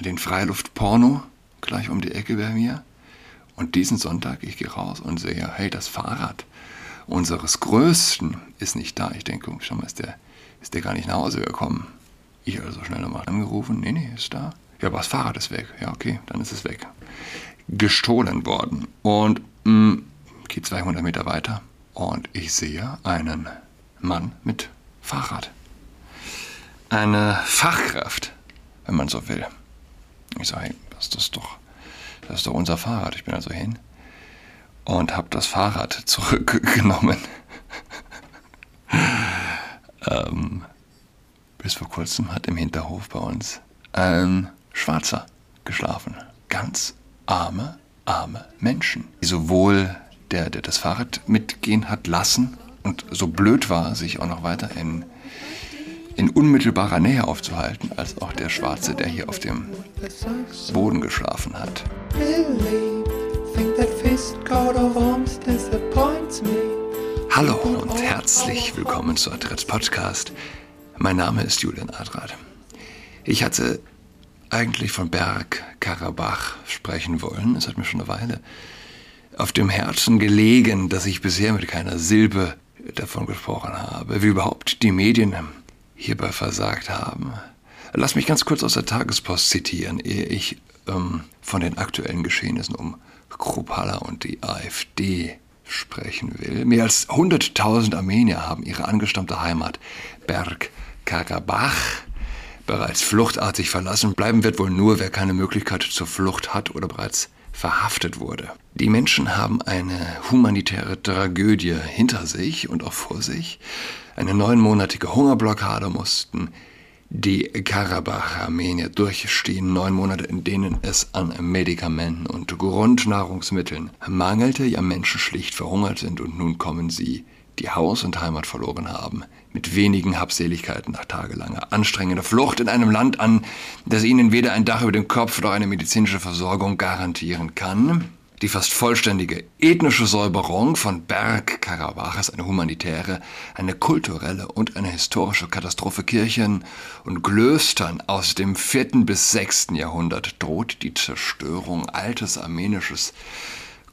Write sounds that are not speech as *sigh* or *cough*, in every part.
den Freiluftporno gleich um die Ecke bei mir. Und diesen Sonntag, ich gehe raus und sehe, hey, das Fahrrad unseres Größten ist nicht da. Ich denke, schau mal, ist der, ist der gar nicht nach Hause gekommen. Ich also schnell nochmal angerufen, nee, nee, ist da. Ja, aber das Fahrrad ist weg. Ja, okay, dann ist es weg. Gestohlen worden. Und mh, geht 200 Meter weiter und ich sehe einen Mann mit Fahrrad. Eine Fachkraft, wenn man so will. Ich sage, das ist doch, das ist doch unser Fahrrad. Ich bin also hin und habe das Fahrrad *laughs* zurückgenommen. *laughs* ähm, bis vor kurzem hat im Hinterhof bei uns ein Schwarzer geschlafen. Ganz arme, arme Menschen. Sowohl der, der das Fahrrad mitgehen hat lassen und so blöd war, sich auch noch weiter in, in unmittelbarer Nähe aufzuhalten, als auch der Schwarze, der hier auf dem Boden geschlafen hat. Hallo und herzlich willkommen zu Adrets Podcast. Mein Name ist Julian Adrat. Ich hatte eigentlich von Berg Karabach sprechen wollen. Es hat mir schon eine Weile auf dem Herzen gelegen, dass ich bisher mit keiner Silbe davon gesprochen habe, wie überhaupt die Medien hierbei versagt haben. Lass mich ganz kurz aus der Tagespost zitieren, ehe ich ähm, von den aktuellen Geschehnissen um Kropala und die AfD sprechen will. Mehr als 100.000 Armenier haben ihre angestammte Heimat Berg-Karabach bereits fluchtartig verlassen. Bleiben wird wohl nur, wer keine Möglichkeit zur Flucht hat oder bereits verhaftet wurde. Die Menschen haben eine humanitäre Tragödie hinter sich und auch vor sich. Eine neunmonatige Hungerblockade mussten die Karabach-Armenier durchstehen. Neun Monate, in denen es an Medikamenten und Grundnahrungsmitteln mangelte, ja Menschen schlicht verhungert sind und nun kommen sie, die Haus und Heimat verloren haben, mit wenigen Habseligkeiten nach tagelanger anstrengender Flucht in einem Land an, das ihnen weder ein Dach über dem Kopf noch eine medizinische Versorgung garantieren kann. Die fast vollständige ethnische Säuberung von Bergkarabach ist eine humanitäre, eine kulturelle und eine historische Katastrophe. Kirchen und Klöstern aus dem vierten bis sechsten Jahrhundert droht die Zerstörung altes armenisches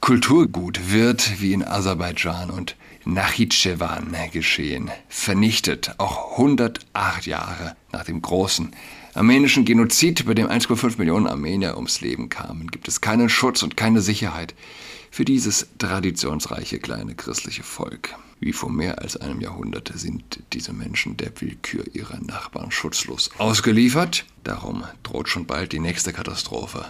Kulturgut wird, wie in Aserbaidschan und Nachitschewan geschehen, vernichtet, auch 108 Jahre nach dem großen armenischen Genozid, bei dem 1,5 Millionen Armenier ums Leben kamen, gibt es keinen Schutz und keine Sicherheit für dieses traditionsreiche kleine christliche Volk. Wie vor mehr als einem Jahrhundert sind diese Menschen der Willkür ihrer Nachbarn schutzlos ausgeliefert. Darum droht schon bald die nächste Katastrophe.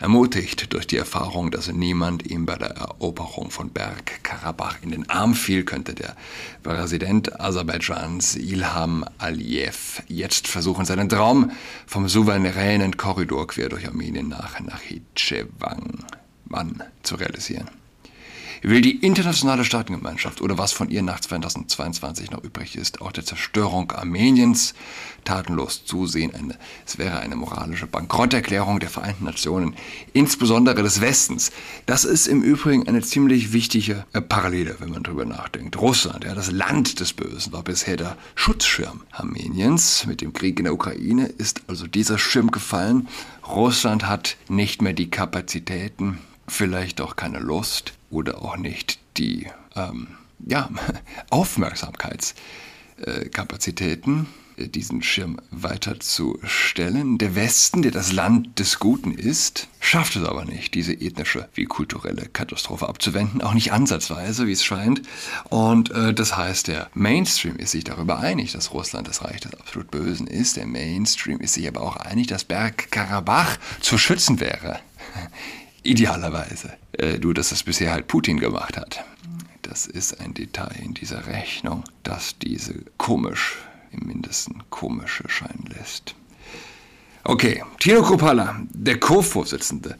Ermutigt durch die Erfahrung, dass niemand ihm bei der Eroberung von Bergkarabach in den Arm fiel, könnte der Präsident Aserbaidschans Ilham Aliyev jetzt versuchen, seinen Traum vom souveränen Korridor quer durch Armenien nach Nachitschewan zu realisieren will die internationale Staatengemeinschaft oder was von ihr nach 2022 noch übrig ist, auch der Zerstörung Armeniens tatenlos zusehen. Eine, es wäre eine moralische Bankrotterklärung der Vereinten Nationen, insbesondere des Westens. Das ist im Übrigen eine ziemlich wichtige äh, Parallele, wenn man darüber nachdenkt. Russland, ja, das Land des Bösen, war bisher der Schutzschirm Armeniens. Mit dem Krieg in der Ukraine ist also dieser Schirm gefallen. Russland hat nicht mehr die Kapazitäten, vielleicht auch keine Lust oder auch nicht die ähm, ja, *laughs* Aufmerksamkeitskapazitäten, äh, diesen Schirm weiterzustellen. Der Westen, der das Land des Guten ist, schafft es aber nicht, diese ethnische wie kulturelle Katastrophe abzuwenden, auch nicht ansatzweise, wie es scheint. Und äh, das heißt, der Mainstream ist sich darüber einig, dass Russland das Reich des absolut Bösen ist. Der Mainstream ist sich aber auch einig, dass Bergkarabach zu schützen wäre. Idealerweise. Äh, nur, dass das bisher halt Putin gemacht hat. Das ist ein Detail in dieser Rechnung, das diese komisch, im Mindesten komisch erscheinen lässt. Okay, Tino Kropala, der Co-Vorsitzende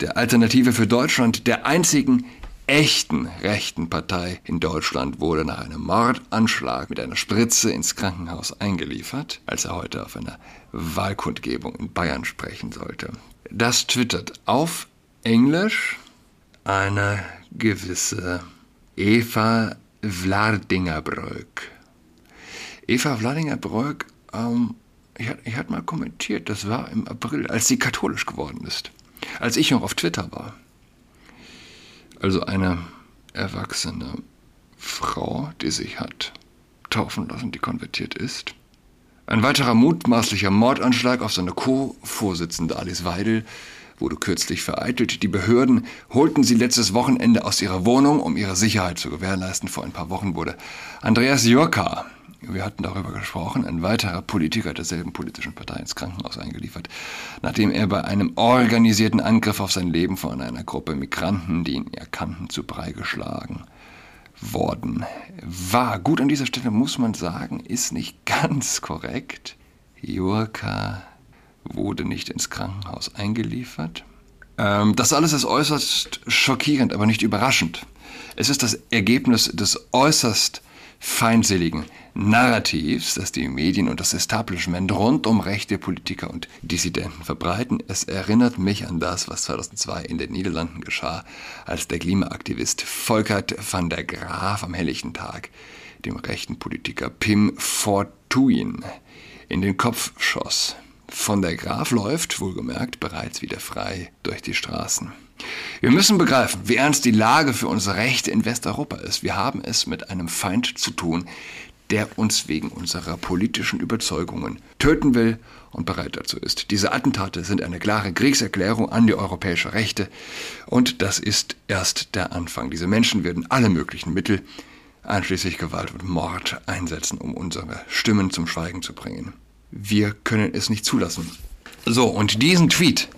der Alternative für Deutschland, der einzigen echten rechten Partei in Deutschland, wurde nach einem Mordanschlag mit einer Spritze ins Krankenhaus eingeliefert, als er heute auf einer Wahlkundgebung in Bayern sprechen sollte. Das twittert auf Englisch eine gewisse Eva Vladingerbrück. Eva Vladingerbrück, ähm, ich, ich hatte mal kommentiert, das war im April, als sie katholisch geworden ist. Als ich noch auf Twitter war. Also eine erwachsene Frau, die sich hat taufen lassen, die konvertiert ist. Ein weiterer mutmaßlicher Mordanschlag auf seine Co-Vorsitzende Alice Weidel wurde kürzlich vereitelt. Die Behörden holten sie letztes Wochenende aus ihrer Wohnung, um ihre Sicherheit zu gewährleisten. Vor ein paar Wochen wurde Andreas Jurka, wir hatten darüber gesprochen, ein weiterer Politiker derselben politischen Partei ins Krankenhaus eingeliefert, nachdem er bei einem organisierten Angriff auf sein Leben von einer Gruppe Migranten, die ihn erkannten, zu Brei geschlagen worden war. Gut, an dieser Stelle muss man sagen, ist nicht ganz korrekt. Jurka wurde nicht ins Krankenhaus eingeliefert. Ähm, das alles ist äußerst schockierend, aber nicht überraschend. Es ist das Ergebnis des äußerst feindseligen Narrativs, das die Medien und das Establishment rund um rechte Politiker und Dissidenten verbreiten. Es erinnert mich an das, was 2002 in den Niederlanden geschah, als der Klimaaktivist Volkert van der Graaf am helllichten Tag dem rechten Politiker Pim Fortuyn in den Kopf schoss. Von der Graf läuft, wohlgemerkt, bereits wieder frei durch die Straßen. Wir müssen begreifen, wie ernst die Lage für unsere Rechte in Westeuropa ist. Wir haben es mit einem Feind zu tun, der uns wegen unserer politischen Überzeugungen töten will und bereit dazu ist. Diese Attentate sind eine klare Kriegserklärung an die europäische Rechte und das ist erst der Anfang. Diese Menschen werden alle möglichen Mittel, einschließlich Gewalt und Mord, einsetzen, um unsere Stimmen zum Schweigen zu bringen. Wir können es nicht zulassen. So, und diesen Tweet,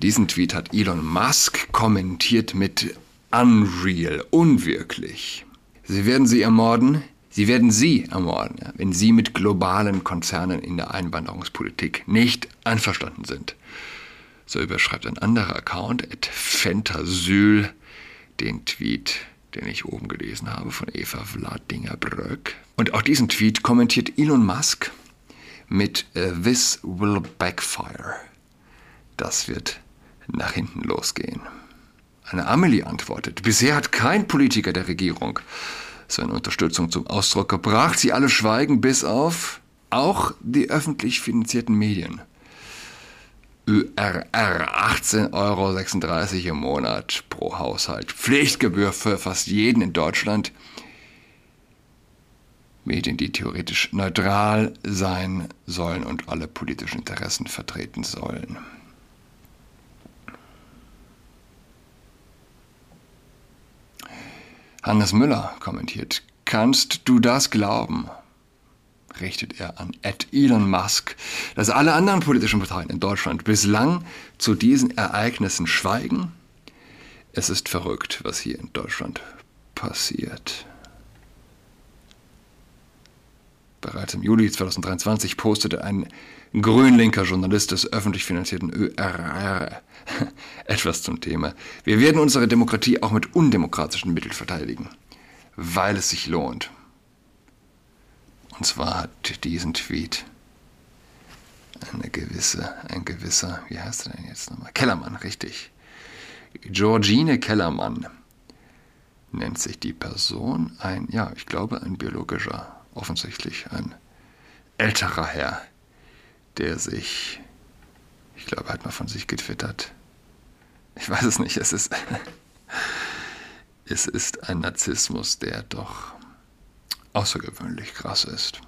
diesen Tweet hat Elon Musk kommentiert mit Unreal, unwirklich. Sie werden sie ermorden, sie werden sie ermorden, wenn sie mit globalen Konzernen in der Einwanderungspolitik nicht einverstanden sind. So überschreibt ein anderer Account, Fentasyl, den Tweet, den ich oben gelesen habe von Eva Vladinger-Bröck. Und auch diesen Tweet kommentiert Elon Musk mit uh, This will backfire. Das wird nach hinten losgehen. Eine Amelie antwortet, bisher hat kein Politiker der Regierung seine Unterstützung zum Ausdruck gebracht. Sie alle schweigen bis auf auch die öffentlich finanzierten Medien. ÖRR 18,36 Euro im Monat pro Haushalt. Pflichtgebühr für fast jeden in Deutschland. Medien, die theoretisch neutral sein sollen und alle politischen Interessen vertreten sollen. Hannes Müller kommentiert, kannst du das glauben? richtet er an Ed Elon Musk, dass alle anderen politischen Parteien in Deutschland bislang zu diesen Ereignissen schweigen? Es ist verrückt, was hier in Deutschland passiert. Bereits im Juli 2023 postete ein grünlinker Journalist des öffentlich finanzierten ÖRR *laughs* etwas zum Thema. Wir werden unsere Demokratie auch mit undemokratischen Mitteln verteidigen, weil es sich lohnt. Und zwar hat diesen Tweet eine gewisse, ein gewisser, wie heißt er denn jetzt nochmal? Kellermann, richtig. Georgine Kellermann nennt sich die Person, ein, ja, ich glaube, ein biologischer offensichtlich ein älterer Herr, der sich, ich glaube, hat mal von sich getwittert. Ich weiß es nicht, es ist, *laughs* es ist ein Narzissmus, der doch außergewöhnlich krass ist,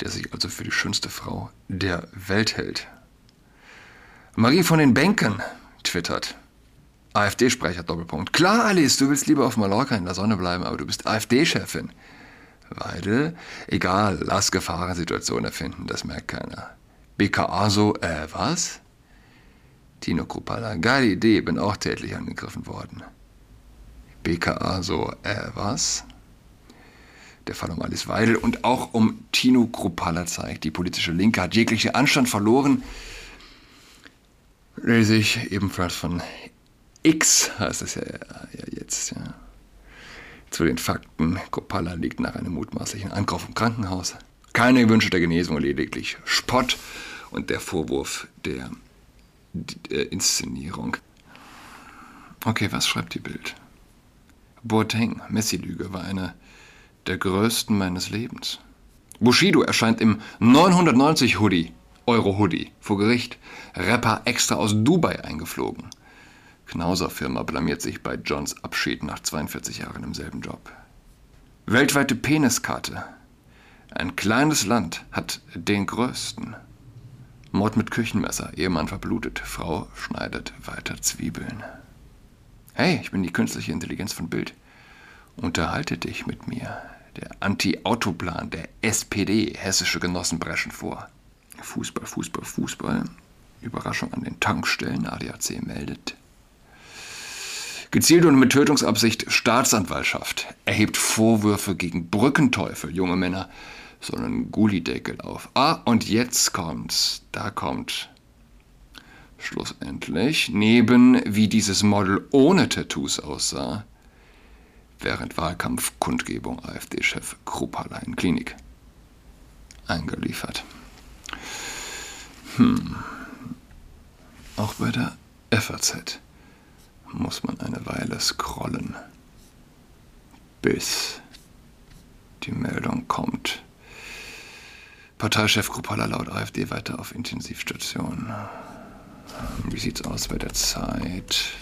der sich also für die schönste Frau der Welt hält. Marie von den Bänken twittert. AfD-Sprecher Doppelpunkt. Klar, Alice, du willst lieber auf Mallorca in der Sonne bleiben, aber du bist AfD-Chefin. Weidel, egal, lass Gefahrensituationen erfinden, das merkt keiner. BKA so, äh, was? Tino Kruppala, geile Idee, bin auch tätlich angegriffen worden. BKA so, äh, was? Der Fall um Alice Weidel und auch um Tino Kruppala zeigt, die politische Linke hat jegliche Anstand verloren. Lese ich ebenfalls von X, heißt es ja, ja jetzt, ja. Zu den Fakten, Kopala liegt nach einem mutmaßlichen Angriff im Krankenhaus. Keine gewünschte Genesung, lediglich Spott und der Vorwurf der, der Inszenierung. Okay, was schreibt die Bild? Boateng, Messi-Lüge, war eine der größten meines Lebens. Bushido erscheint im 990 Hoodie, Euro Hoodie, vor Gericht. Rapper extra aus Dubai eingeflogen. Knauser-Firma blamiert sich bei Johns Abschied nach 42 Jahren im selben Job. Weltweite Peniskarte. Ein kleines Land hat den größten. Mord mit Küchenmesser. Ehemann verblutet. Frau schneidet weiter Zwiebeln. Hey, ich bin die künstliche Intelligenz von Bild. Unterhalte dich mit mir. Der Anti-Autoplan der SPD, hessische Genossen brechen vor. Fußball, Fußball, Fußball. Überraschung an den Tankstellen. ADAC meldet. Gezielt und mit Tötungsabsicht Staatsanwaltschaft erhebt Vorwürfe gegen Brückenteufel. Junge Männer sollen Gullideckel auf. Ah, und jetzt kommt's. Da kommt schlussendlich, neben wie dieses Model ohne Tattoos aussah, während Wahlkampfkundgebung AfD-Chef Kruppala in Klinik eingeliefert. Hm. Auch bei der FAZ muss man eine Weile scrollen, bis die Meldung kommt. Parteichef Kruppala laut AfD weiter auf Intensivstation. Wie sieht's aus bei der Zeit?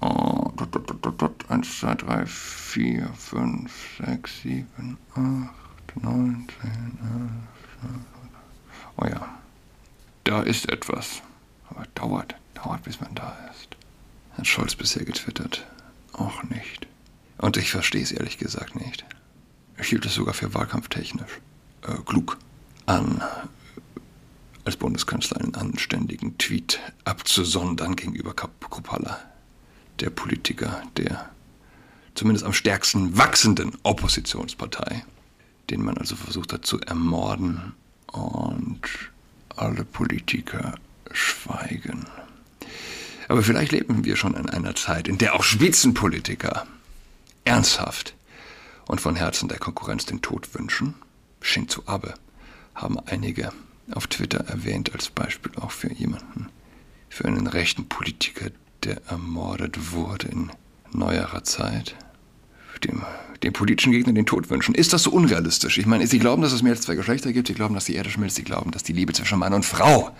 Oh, dot, dot, dot, dot, 1, 2, 3, 4, 5, 6, 7, 8, 9, 10, 11, Oh ja, da ist etwas. Aber dauert, dauert, bis man da ist. Hat Scholz bisher getwittert? Auch nicht. Und ich verstehe es ehrlich gesagt nicht. Ich hielt es sogar für wahlkampftechnisch äh, klug an, als Bundeskanzler einen anständigen Tweet abzusondern gegenüber Kruppalla, der Politiker der zumindest am stärksten wachsenden Oppositionspartei, den man also versucht hat zu ermorden und alle Politiker schweigen. Aber vielleicht leben wir schon in einer Zeit, in der auch Spitzenpolitiker ernsthaft und von Herzen der Konkurrenz den Tod wünschen. Shinzo Abe haben einige auf Twitter erwähnt als Beispiel auch für jemanden, für einen rechten Politiker, der ermordet wurde in neuerer Zeit, dem, dem politischen Gegner den Tod wünschen. Ist das so unrealistisch? Ich meine, Sie glauben, dass es mehr als zwei Geschlechter gibt, Sie glauben, dass die Erde schmilzt, Sie glauben, dass die Liebe zwischen Mann und Frau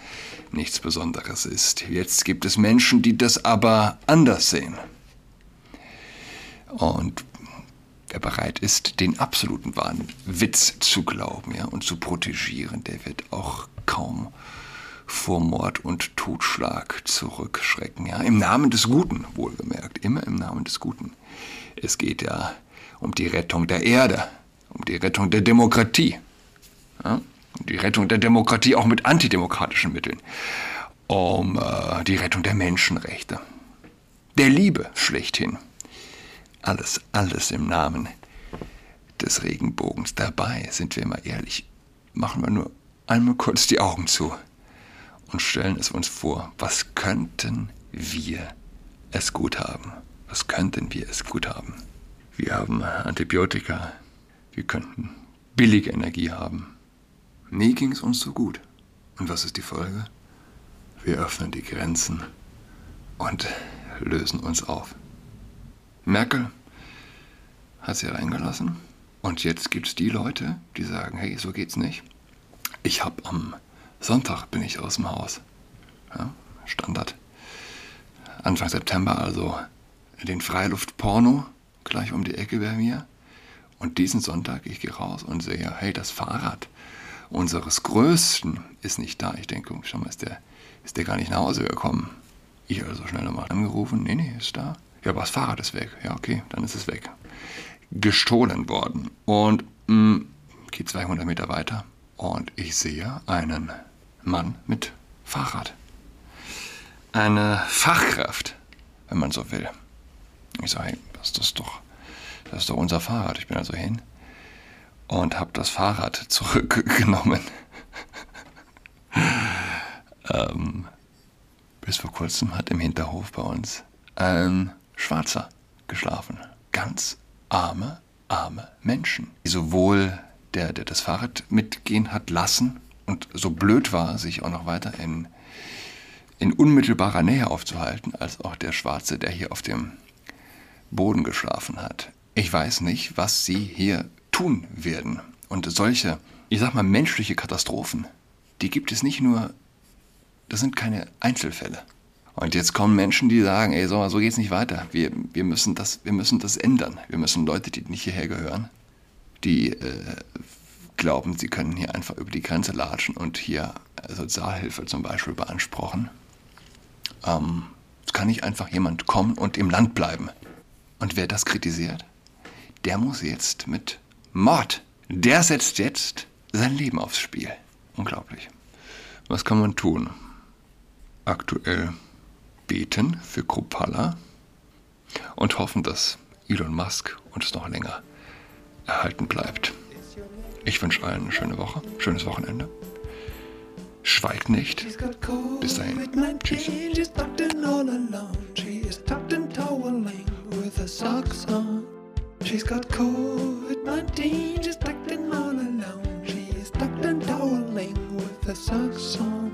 nichts Besonderes ist. Jetzt gibt es Menschen, die das aber anders sehen. Und wer bereit ist, den absoluten Wahnwitz zu glauben ja, und zu protegieren, der wird auch kaum vor Mord und Totschlag zurückschrecken. Ja? Im Namen des Guten, wohlgemerkt, immer im Namen des Guten. Es geht ja um die Rettung der Erde, um die Rettung der Demokratie. Ja? Um die Rettung der Demokratie auch mit antidemokratischen Mitteln. Um äh, die Rettung der Menschenrechte. Der Liebe schlechthin. Alles, alles im Namen des Regenbogens. Dabei, sind wir mal ehrlich, machen wir nur einmal kurz die Augen zu und stellen es uns vor, was könnten wir es gut haben? Was könnten wir es gut haben? Wir haben Antibiotika, wir könnten billige Energie haben. Nie ging es uns so gut. Und was ist die Folge? Wir öffnen die Grenzen und lösen uns auf. Merkel hat sie reingelassen. Und jetzt gibt es die Leute, die sagen, hey, so geht's nicht. Ich habe am Sonntag bin ich aus dem Haus. Ja, Standard. Anfang September also den Freiluftporno gleich um die Ecke bei mir. Und diesen Sonntag, ich gehe raus und sehe, hey, das Fahrrad unseres Größten ist nicht da. Ich denke, schau mal, ist der, ist der gar nicht nach Hause gekommen. Ich also schnell nochmal angerufen, nee, nee, ist da. Ja, aber das Fahrrad ist weg. Ja, okay, dann ist es weg. Gestohlen worden. Und mh, geht 200 Meter weiter und ich sehe einen Mann mit Fahrrad. Eine Fachkraft, wenn man so will. Ich sage, das ist doch, das ist doch unser Fahrrad. Ich bin also hin und habe das Fahrrad *laughs* zurückgenommen. *laughs* ähm, bis vor kurzem hat im Hinterhof bei uns ein Schwarzer geschlafen. Ganz arme, arme Menschen. Sowohl der, der das Fahrrad mitgehen hat lassen und so blöd war, sich auch noch weiter in, in unmittelbarer Nähe aufzuhalten, als auch der Schwarze, der hier auf dem Boden geschlafen hat. Ich weiß nicht, was sie hier tun werden Und solche, ich sag mal, menschliche Katastrophen, die gibt es nicht nur, das sind keine Einzelfälle. Und jetzt kommen Menschen, die sagen, ey, so, so geht's nicht weiter. Wir, wir, müssen das, wir müssen das ändern. Wir müssen Leute, die nicht hierher gehören, die äh, glauben, sie können hier einfach über die Grenze latschen und hier Sozialhilfe zum Beispiel beanspruchen. Ähm, es kann nicht einfach jemand kommen und im Land bleiben. Und wer das kritisiert, der muss jetzt mit Mord, der setzt jetzt sein Leben aufs Spiel. Unglaublich. Was kann man tun? Aktuell beten für Kruppalla und hoffen, dass Elon Musk uns noch länger erhalten bleibt. Ich wünsche allen eine schöne Woche, schönes Wochenende. Schweigt nicht. Bis dahin. Tschüss. She's got COVID-19, she's tucked in all alone. She's tucked and toweling with her socks on.